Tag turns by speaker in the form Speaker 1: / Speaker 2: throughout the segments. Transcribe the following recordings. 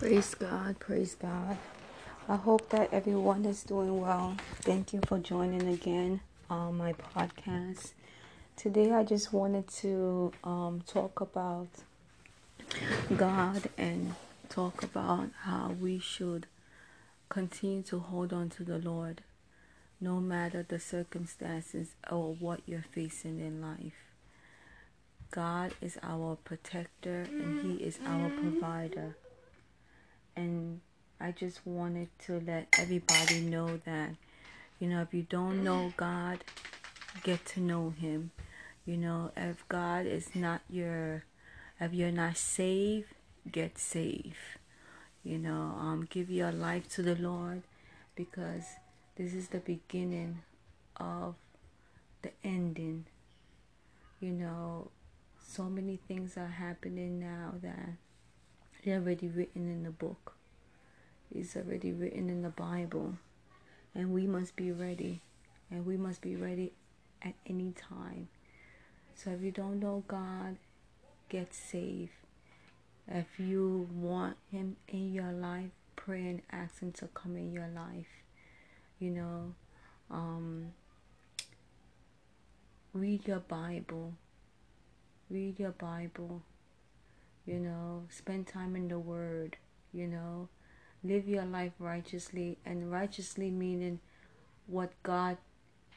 Speaker 1: Praise God, praise God. I hope that everyone is doing well. Thank you for joining again on my podcast. Today, I just wanted to um, talk about God and talk about how we should continue to hold on to the Lord no matter the circumstances or what you're facing in life. God is our protector and He is our provider and I just wanted to let everybody know that, you know, if you don't know God, get to know Him. You know, if God is not your, if you're not saved, get saved. You know, um, give your life to the Lord because this is the beginning of the ending. You know, so many things are happening now that they're already written in the book. It's already written in the Bible. And we must be ready. And we must be ready at any time. So if you don't know God, get saved. If you want Him in your life, pray and ask Him to come in your life. You know, um, read your Bible. Read your Bible you know, spend time in the Word, you know, live your life righteously, and righteously meaning what God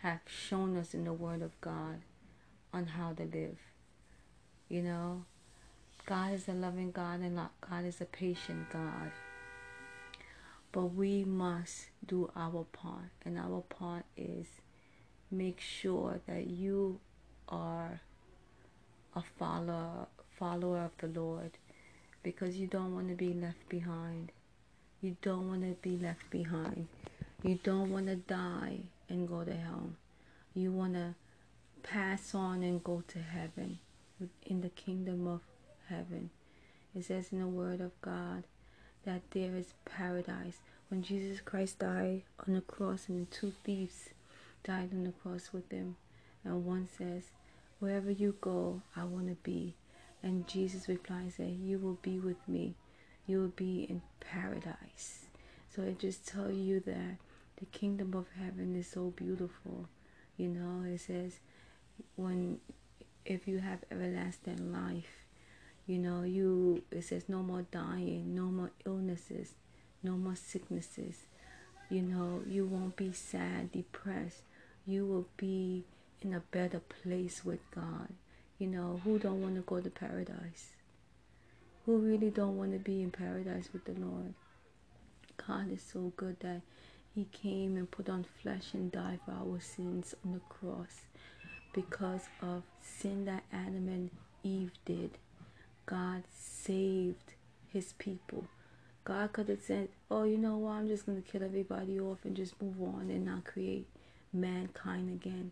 Speaker 1: has shown us in the Word of God on how to live. You know, God is a loving God and God is a patient God. But we must do our part, and our part is make sure that you are a follower follower of the Lord because you don't want to be left behind. You don't want to be left behind. You don't want to die and go to hell. You want to pass on and go to heaven in the kingdom of heaven. It says in the Word of God that there is paradise. When Jesus Christ died on the cross and the two thieves died on the cross with him, and one says, Wherever you go, I want to be. And Jesus replies that you will be with me. You will be in paradise. So it just tells you that the kingdom of heaven is so beautiful. You know, it says when if you have everlasting life, you know, you it says no more dying, no more illnesses, no more sicknesses. You know, you won't be sad, depressed. You will be in a better place with God. You know, who don't want to go to paradise? Who really don't want to be in paradise with the Lord? God is so good that He came and put on flesh and died for our sins on the cross because of sin that Adam and Eve did. God saved His people. God could have said, Oh, you know what? I'm just going to kill everybody off and just move on and not create mankind again.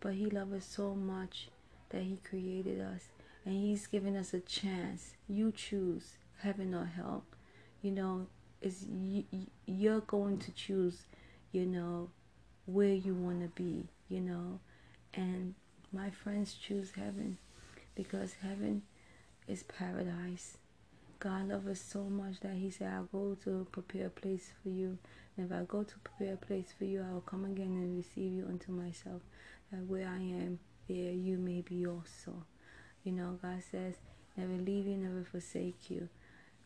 Speaker 1: But He loved us so much that He created us and He's giving us a chance. You choose heaven or hell. You know, is you, you're going to choose, you know, where you want to be, you know. And my friends choose heaven because heaven is paradise. God loves us so much that He said, I'll go to prepare a place for you. And if I go to prepare a place for you, I will come again and receive you unto myself. Where I am, there you may be also. You know, God says, never leave you, never forsake you.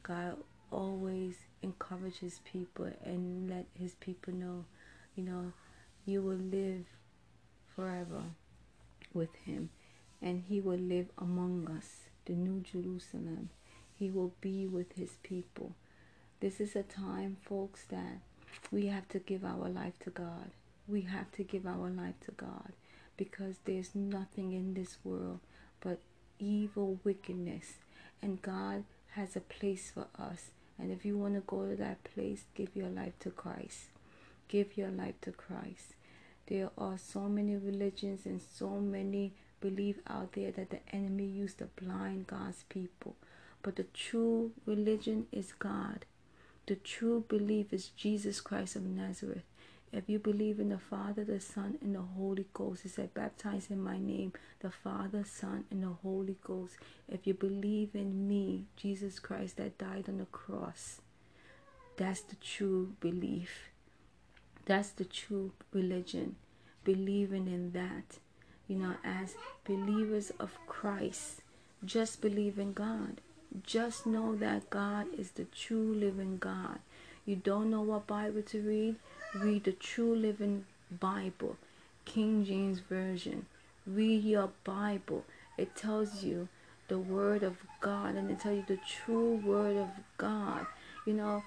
Speaker 1: God always encourages people and let his people know, you know, you will live forever with him and he will live among us, the new Jerusalem. He will be with his people. This is a time, folks, that we have to give our life to God. We have to give our life to God because there's nothing in this world but evil wickedness. And God has a place for us. And if you want to go to that place, give your life to Christ. Give your life to Christ. There are so many religions and so many beliefs out there that the enemy used to blind God's people. But the true religion is God. The true belief is Jesus Christ of Nazareth. If you believe in the Father, the Son, and the Holy Ghost, it said, baptize in my name, the Father, Son, and the Holy Ghost. If you believe in me, Jesus Christ that died on the cross, that's the true belief. That's the true religion. Believing in that. You know, as believers of Christ, just believe in God. Just know that God is the true living God. You don't know what Bible to read? Read the true living Bible, King James Version. Read your Bible. It tells you the Word of God and it tells you the true Word of God. You know,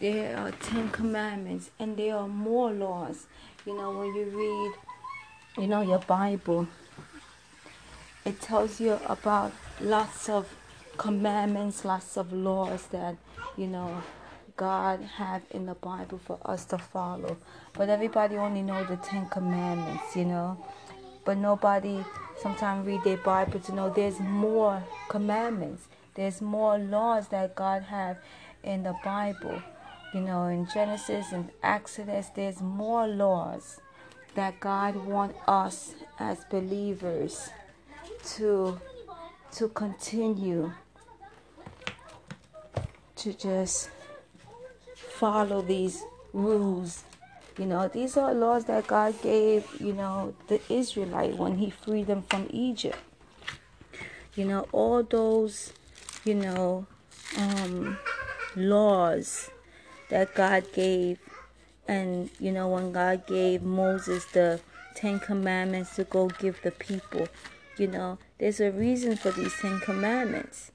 Speaker 1: there are Ten Commandments and there are more laws. You know, when you read, you know, your Bible, it tells you about lots of commandments, lots of laws that, you know, God have in the Bible for us to follow. But everybody only know the Ten Commandments, you know. But nobody sometimes read their Bible to know there's more commandments. There's more laws that God have in the Bible. You know, in Genesis and Exodus, there's more laws that God want us as believers to to continue to just follow these rules. You know, these are laws that God gave, you know, the Israelite when he freed them from Egypt. You know, all those, you know, um, laws that God gave. And, you know, when God gave Moses the Ten Commandments to go give the people, you know, there's a reason for these Ten Commandments.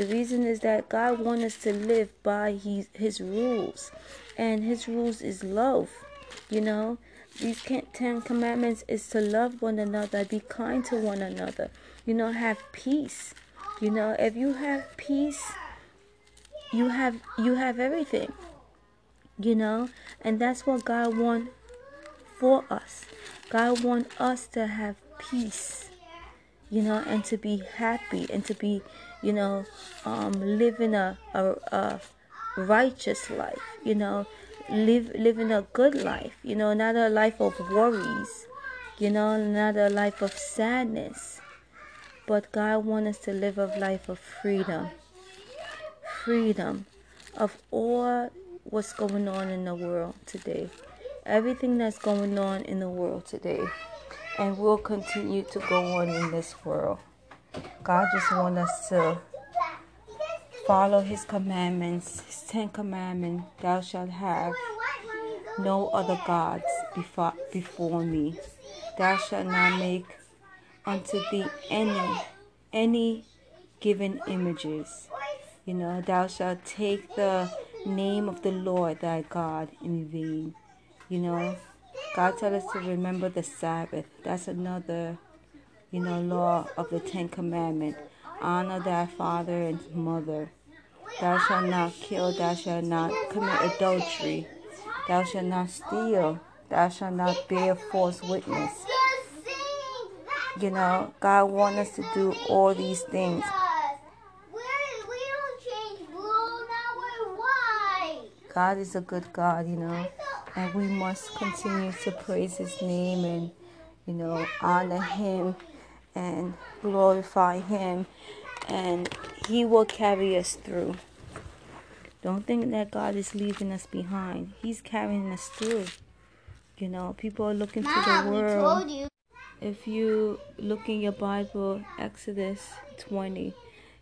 Speaker 1: The reason is that God wants us to live by his, his rules. And his rules is love. You know, these Ten Commandments is to love one another, be kind to one another. You know, have peace. You know, if you have peace, you have you have everything. You know, and that's what God wants for us. God wants us to have peace you know, and to be happy and to be, you know, um, living a, a, a righteous life, you know, live living a good life, you know, not a life of worries, you know, not a life of sadness. But God wants us to live a life of freedom. Freedom of all what's going on in the world today. Everything that's going on in the world today and will continue to go on in this world. God just wants us to follow His commandments, His Ten Commandments. Thou shalt have no other gods before, before me. Thou shalt not make unto thee any any given images. You know, thou shalt take the name of the Lord thy God in vain. You know, God tells us to remember the Sabbath. That's another, you know, law of the Ten Commandments. Honor thy father and mother. Thou shalt not kill. Thou shalt not commit adultery. Thou shalt not steal. Thou shalt not bear false witness. You know, God wants us to do all these things. God is a good God, you know and we must continue to praise his name and you know honor him and glorify him and he will carry us through don't think that god is leaving us behind he's carrying us through you know people are looking Mom, to the world you. if you look in your bible exodus 20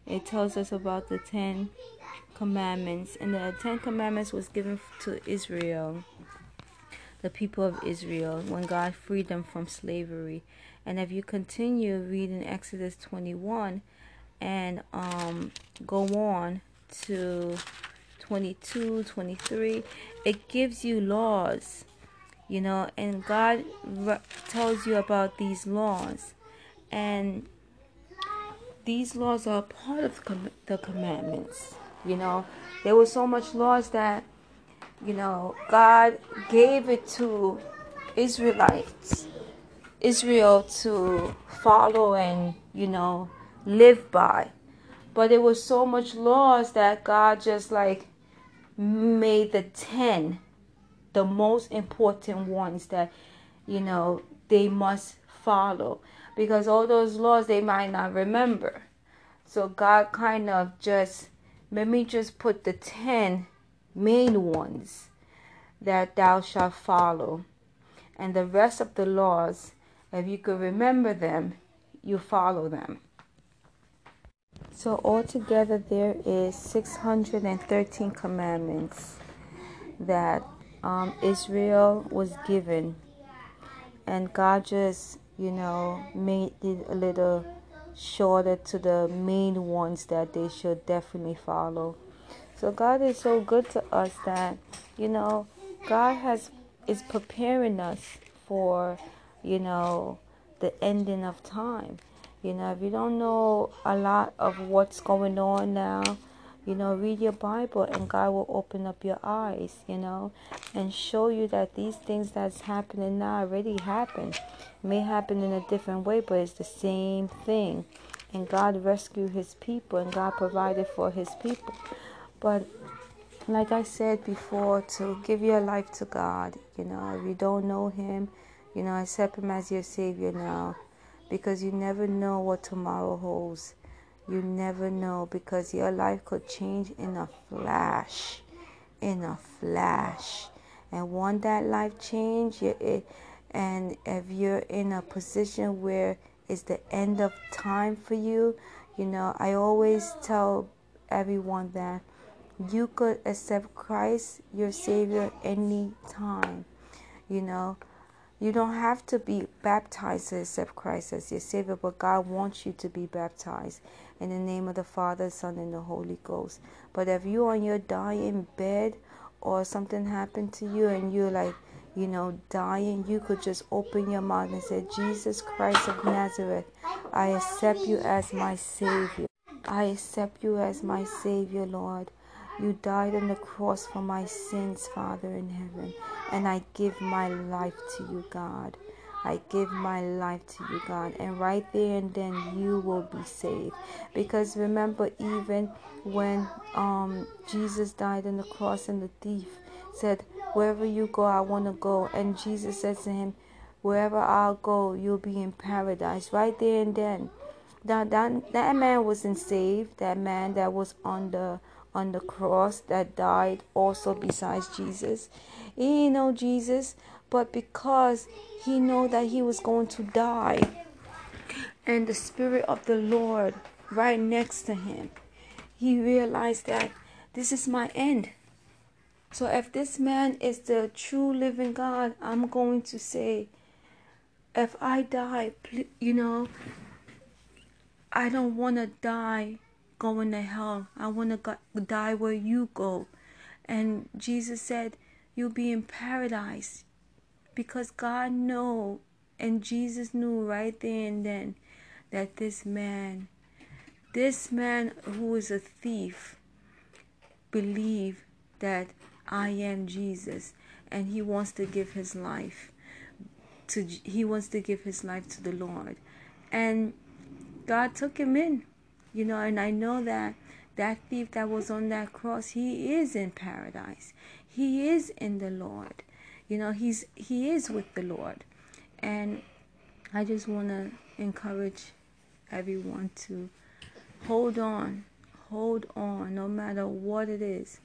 Speaker 1: it tells us about the 10 commandments and the 10 commandments was given to israel the people of Israel when God freed them from slavery. And if you continue reading Exodus 21 and um, go on to 22, 23, it gives you laws, you know, and God re- tells you about these laws. And these laws are part of the commandments, you know. There was so much laws that you know, God gave it to Israelites, Israel to follow and, you know, live by. But there was so much laws that God just like made the 10 the most important ones that, you know, they must follow. Because all those laws they might not remember. So God kind of just let me just put the 10 main ones that thou shalt follow. And the rest of the laws, if you could remember them, you follow them. So altogether there is 613 commandments that um, Israel was given. And God just, you know, made it a little shorter to the main ones that they should definitely follow. So God is so good to us that, you know, God has is preparing us for, you know, the ending of time. You know, if you don't know a lot of what's going on now, you know, read your Bible and God will open up your eyes, you know, and show you that these things that's happening now already happened. May happen in a different way, but it's the same thing. And God rescued his people and God provided for his people. But like I said before, to give your life to God, you know, if you don't know him, you know, accept him as your savior now because you never know what tomorrow holds. You never know because your life could change in a flash. In a flash. And want that life change, it, and if you're in a position where it's the end of time for you, you know, I always tell everyone that you could accept Christ, your Savior, any time. You know, you don't have to be baptized to accept Christ as your Savior, but God wants you to be baptized in the name of the Father, Son, and the Holy Ghost. But if you're on your dying bed or something happened to you and you're like, you know, dying, you could just open your mouth and say, Jesus Christ of Nazareth, I accept you as my Savior. I accept you as my Savior, Lord. You died on the cross for my sins, Father in heaven. And I give my life to you, God. I give my life to you, God. And right there and then you will be saved. Because remember, even when um, Jesus died on the cross and the thief said, Wherever you go, I want to go. And Jesus said to him, Wherever I'll go, you'll be in paradise. Right there and then. That, that, that man wasn't saved. That man that was on the on the cross that died also besides Jesus. He didn't know Jesus, but because he know that he was going to die, and the Spirit of the Lord right next to him, he realized that this is my end. So if this man is the true living God, I'm going to say, if I die, you know, I don't want to die going to hell. I want to die where you go. And Jesus said, You'll be in paradise. Because God knew, and Jesus knew right there and then, that this man, this man who is a thief, believe that I am Jesus. And he wants to give his life to he wants to give his life to the Lord. And God took him in you know, and I know that that thief that was on that cross, he is in paradise. He is in the Lord. You know, he's he is with the Lord. And I just want to encourage everyone to hold on. Hold on no matter what it is.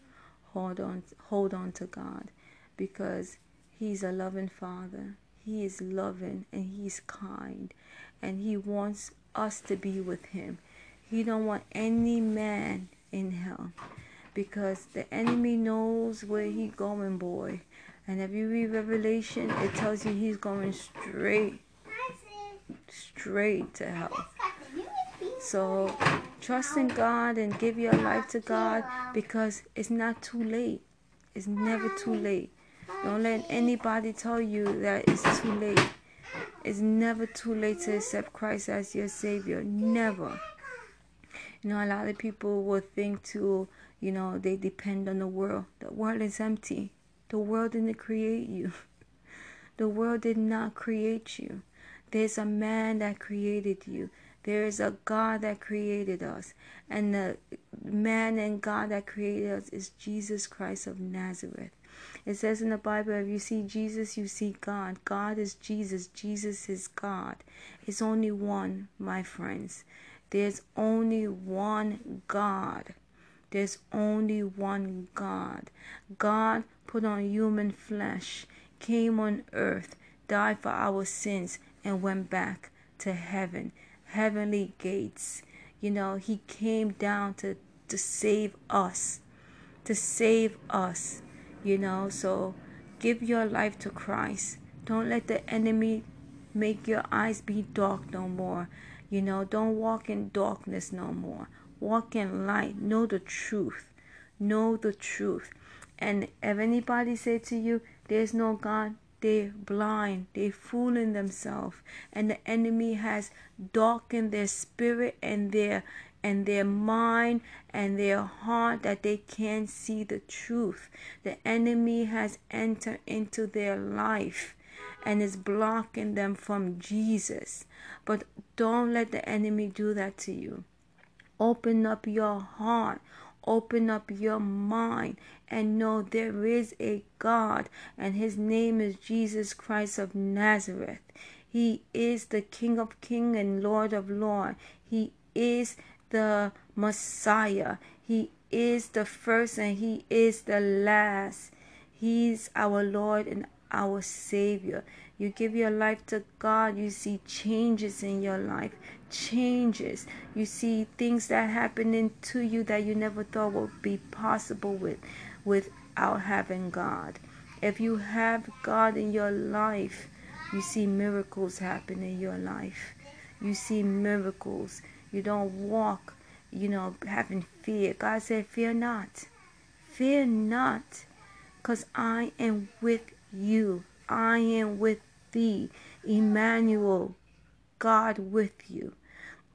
Speaker 1: Hold on hold on to God because he's a loving father. He is loving and he's kind and he wants us to be with him. He don't want any man in hell because the enemy knows where he going, boy. And if you read Revelation, it tells you he's going straight, straight to hell. So trust in God and give your life to God because it's not too late. It's never too late. Don't let anybody tell you that it's too late. It's never too late to accept Christ as your Savior. Never. You know, a lot of people will think to, you know, they depend on the world. The world is empty. The world didn't create you. The world did not create you. There's a man that created you. There is a God that created us. And the man and God that created us is Jesus Christ of Nazareth. It says in the Bible, if you see Jesus, you see God. God is Jesus. Jesus is God. It's only one, my friends. There's only one God. There's only one God. God put on human flesh, came on earth, died for our sins, and went back to heaven, heavenly gates. You know, He came down to, to save us, to save us, you know. So give your life to Christ. Don't let the enemy make your eyes be dark no more. You know, don't walk in darkness no more. Walk in light. Know the truth. Know the truth. And if anybody say to you, there's no God, they're blind. They're fooling themselves. And the enemy has darkened their spirit and their and their mind and their heart that they can't see the truth. The enemy has entered into their life and is blocking them from Jesus. But don't let the enemy do that to you. Open up your heart, open up your mind, and know there is a God, and his name is Jesus Christ of Nazareth. He is the King of Kings and Lord of Lords. He is the Messiah. He is the first and He is the last. He's our Lord and our Savior. You give your life to God, you see changes in your life. Changes. You see things that happen into you that you never thought would be possible with without having God. If you have God in your life, you see miracles happen in your life. You see miracles. You don't walk, you know, having fear. God said, Fear not. Fear not. Because I am with you. I am with thee. Emmanuel, God with you.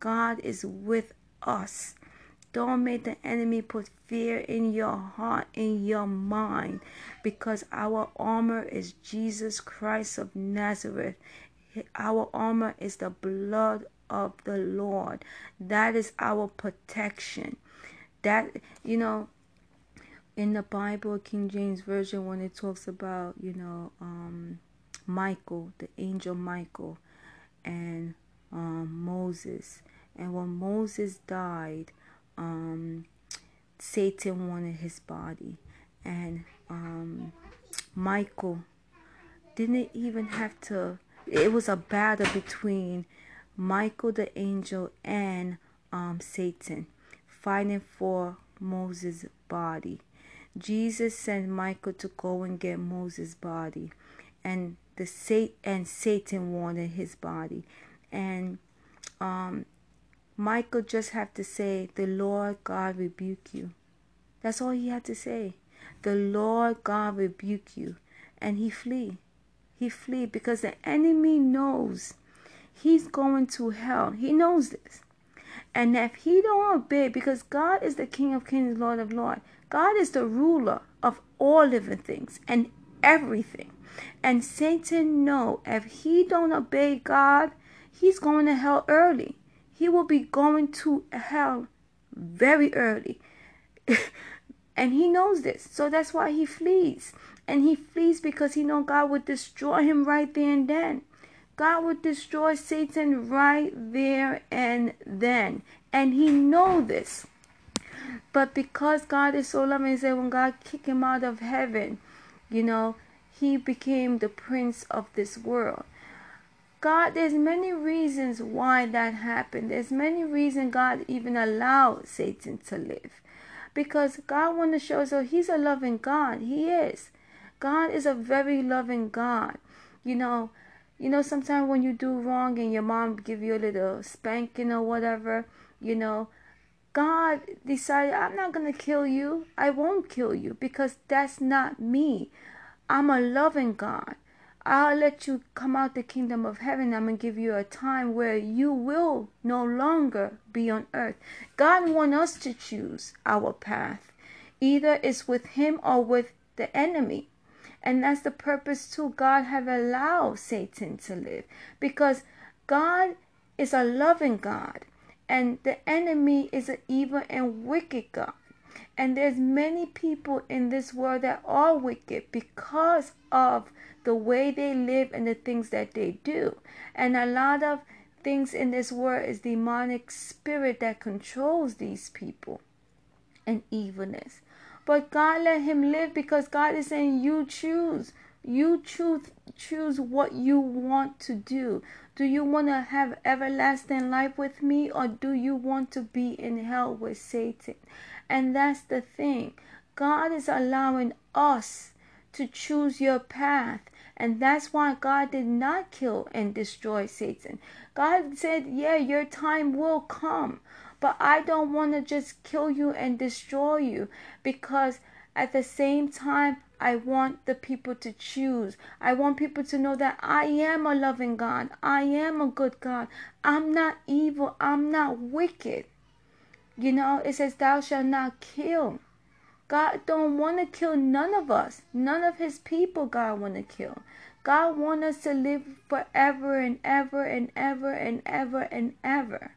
Speaker 1: God is with us. Don't make the enemy put fear in your heart, in your mind, because our armor is Jesus Christ of Nazareth. Our armor is the blood of the Lord. That is our protection. That, you know, in the Bible, King James Version, when it talks about, you know, um, Michael, the angel Michael, and um, Moses. And when Moses died, um, Satan wanted his body. And um, Michael didn't even have to, it was a battle between Michael the angel and um, Satan fighting for Moses' body. Jesus sent Michael to go and get Moses' body, and the Satan and Satan wanted his body, and um, Michael just had to say, "The Lord God rebuke you." That's all he had to say. The Lord God rebuke you, and he flee. He flee because the enemy knows he's going to hell. He knows this. And if he don't obey, because God is the King of Kings, Lord of Lords, God is the ruler of all living things and everything. And Satan know if he don't obey God, he's going to hell early. He will be going to hell very early. and he knows this. So that's why he flees. And he flees because he know God would destroy him right there and then. God would destroy Satan right there and then. And he know this. But because God is so loving, he said when God kicked him out of heaven, you know, he became the prince of this world. God, there's many reasons why that happened. There's many reasons God even allowed Satan to live. Because God want to show us so he's a loving God. He is. God is a very loving God. You know, you know, sometimes when you do wrong and your mom give you a little spanking or whatever, you know, God decided, I'm not going to kill you. I won't kill you because that's not me. I'm a loving God. I'll let you come out the kingdom of heaven. I'm going to give you a time where you will no longer be on earth. God wants us to choose our path. Either it's with him or with the enemy. And that's the purpose too. God have allowed Satan to live because God is a loving God and the enemy is an evil and wicked God. And there's many people in this world that are wicked because of the way they live and the things that they do. And a lot of things in this world is demonic spirit that controls these people. and evilness. But God let him live because God is saying, You choose. You choose choose what you want to do. Do you want to have everlasting life with me or do you want to be in hell with Satan? And that's the thing. God is allowing us to choose your path. And that's why God did not kill and destroy Satan. God said, Yeah, your time will come. But I don't want to just kill you and destroy you because at the same time, I want the people to choose. I want people to know that I am a loving God. I am a good God. I'm not evil. I'm not wicked. You know, it says, Thou shalt not kill. God don't want to kill none of us. None of his people God want to kill. God want us to live forever and ever and ever and ever and ever.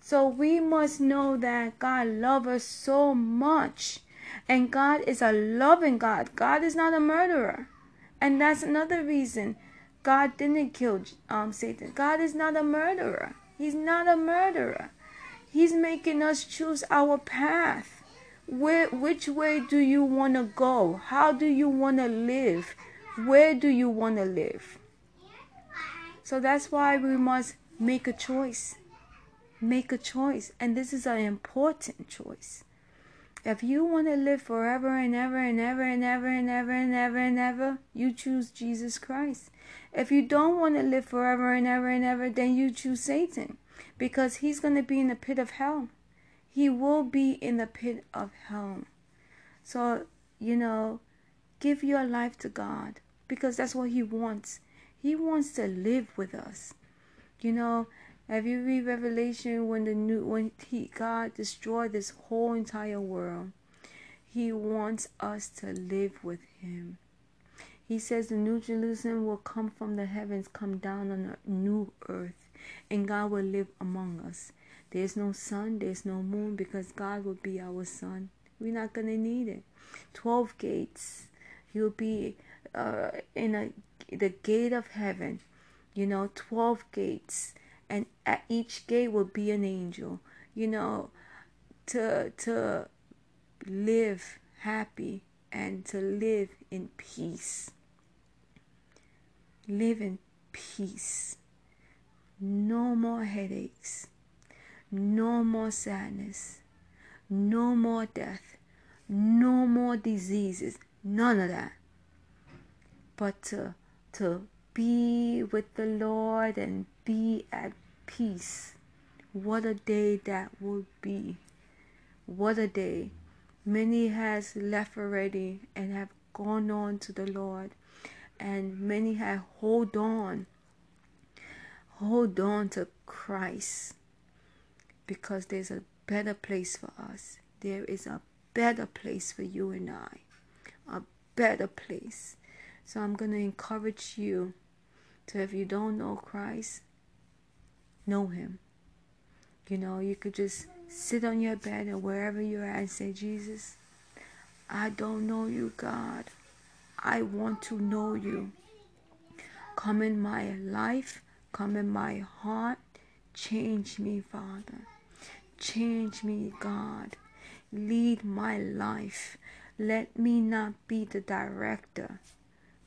Speaker 1: So we must know that God loves us so much. And God is a loving God. God is not a murderer. And that's another reason God didn't kill um, Satan. God is not a murderer. He's not a murderer. He's making us choose our path. Where, which way do you want to go? How do you want to live? Where do you want to live? So that's why we must make a choice make a choice. And this is an important choice. If you want to live forever and ever and ever and ever and ever and ever and ever, you choose Jesus Christ. If you don't want to live forever and ever and ever, then you choose Satan because he's going to be in the pit of hell. He will be in the pit of hell. So, you know, give your life to God because that's what he wants. He wants to live with us. You know, have you read Revelation when the new when he God destroyed this whole entire world? He wants us to live with him. He says the new Jerusalem will come from the heavens, come down on a new earth, and God will live among us. There's no sun, there's no moon, because God will be our sun. We're not gonna need it. Twelve gates. He'll be uh, in a the gate of heaven. You know, twelve gates and at each gate will be an angel you know to to live happy and to live in peace. Live in peace. No more headaches. No more sadness. No more death. No more diseases. None of that. But to to be with the Lord and be at peace. What a day that would be. What a day. Many has left already and have gone on to the Lord. And many have hold on. Hold on to Christ. Because there's a better place for us. There is a better place for you and I. A better place. So I'm going to encourage you so if you don't know Christ, know Him. You know, you could just sit on your bed or wherever you're at and say, Jesus, I don't know you, God. I want to know you. Come in my life, come in my heart. Change me, Father. Change me, God. Lead my life. Let me not be the director,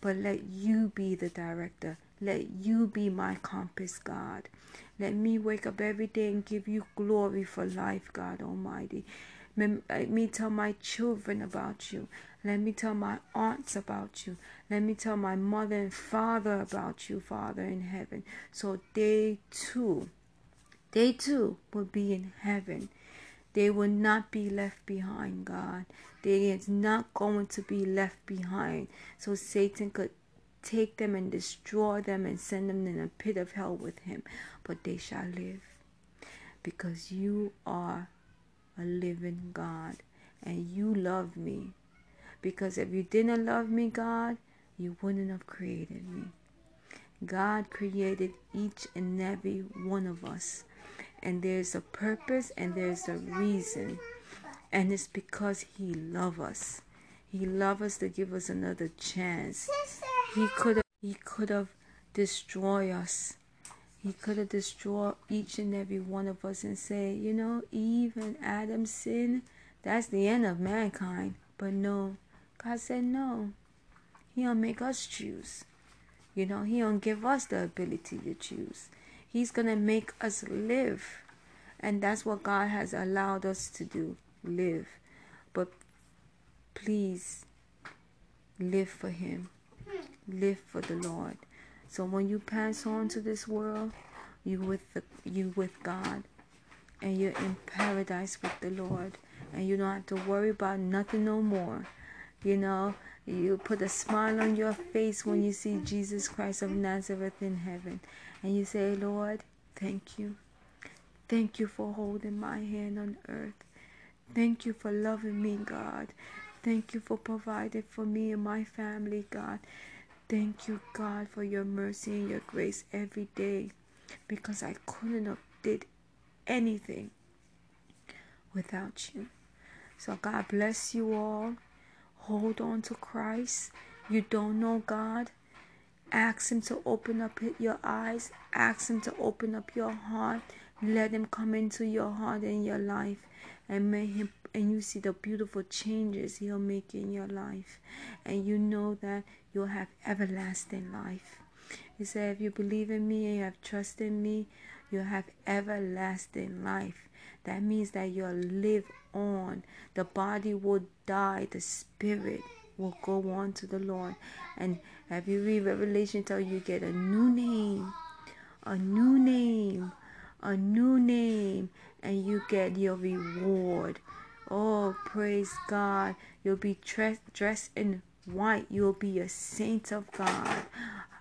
Speaker 1: but let you be the director. Let you be my compass, God. Let me wake up every day and give you glory for life, God Almighty. Let me tell my children about you. Let me tell my aunts about you. Let me tell my mother and father about you, Father in heaven. So they too, they too will be in heaven. They will not be left behind, God. They is not going to be left behind. So Satan could take them and destroy them and send them in a pit of hell with him, but they shall live. Because you are a living God and you love me. Because if you didn't love me, God, you wouldn't have created me. God created each and every one of us. And there's a purpose and there's a reason. And it's because He loves us. He loves us to give us another chance. He could he could have destroyed us. He could have destroyed each and every one of us and say, you know, Eve and Adam sinned. that's the end of mankind. But no, God said no. He don't make us choose. You know, He don't give us the ability to choose. He's gonna make us live. And that's what God has allowed us to do. Live. But please live for Him. Live for the Lord. So when you pass on to this world, you with the, you with God, and you're in paradise with the Lord, and you don't have to worry about nothing no more. You know, you put a smile on your face when you see Jesus Christ of Nazareth in heaven, and you say, Lord, thank you. Thank you for holding my hand on earth. Thank you for loving me, God. Thank you for providing for me and my family, God. Thank you, God, for your mercy and your grace every day because I couldn't have did anything without you. So God bless you all. Hold on to Christ. You don't know God. Ask Him to open up your eyes. Ask Him to open up your heart. Let Him come into your heart and your life, and may Him and you see the beautiful changes He'll make in your life, and you know that you'll have everlasting life. He said, If you believe in me and you have trust in me, you'll have everlasting life. That means that you'll live on. The body will die, the spirit will go on to the Lord. And have you read Revelation tell you get a new name, a new name, a new name, and you get your reward. Oh, praise God. You'll be dressed in white. You'll be a saint of God.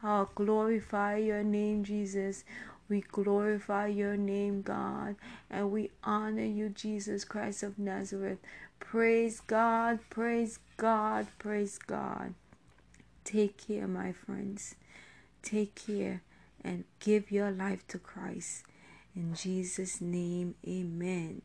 Speaker 1: Oh, glorify your name, Jesus. We glorify your name, God, and we honor you, Jesus Christ of Nazareth. Praise God, praise God, praise God. Take care, my friends. Take care and give your life to Christ. In Jesus' name, amen.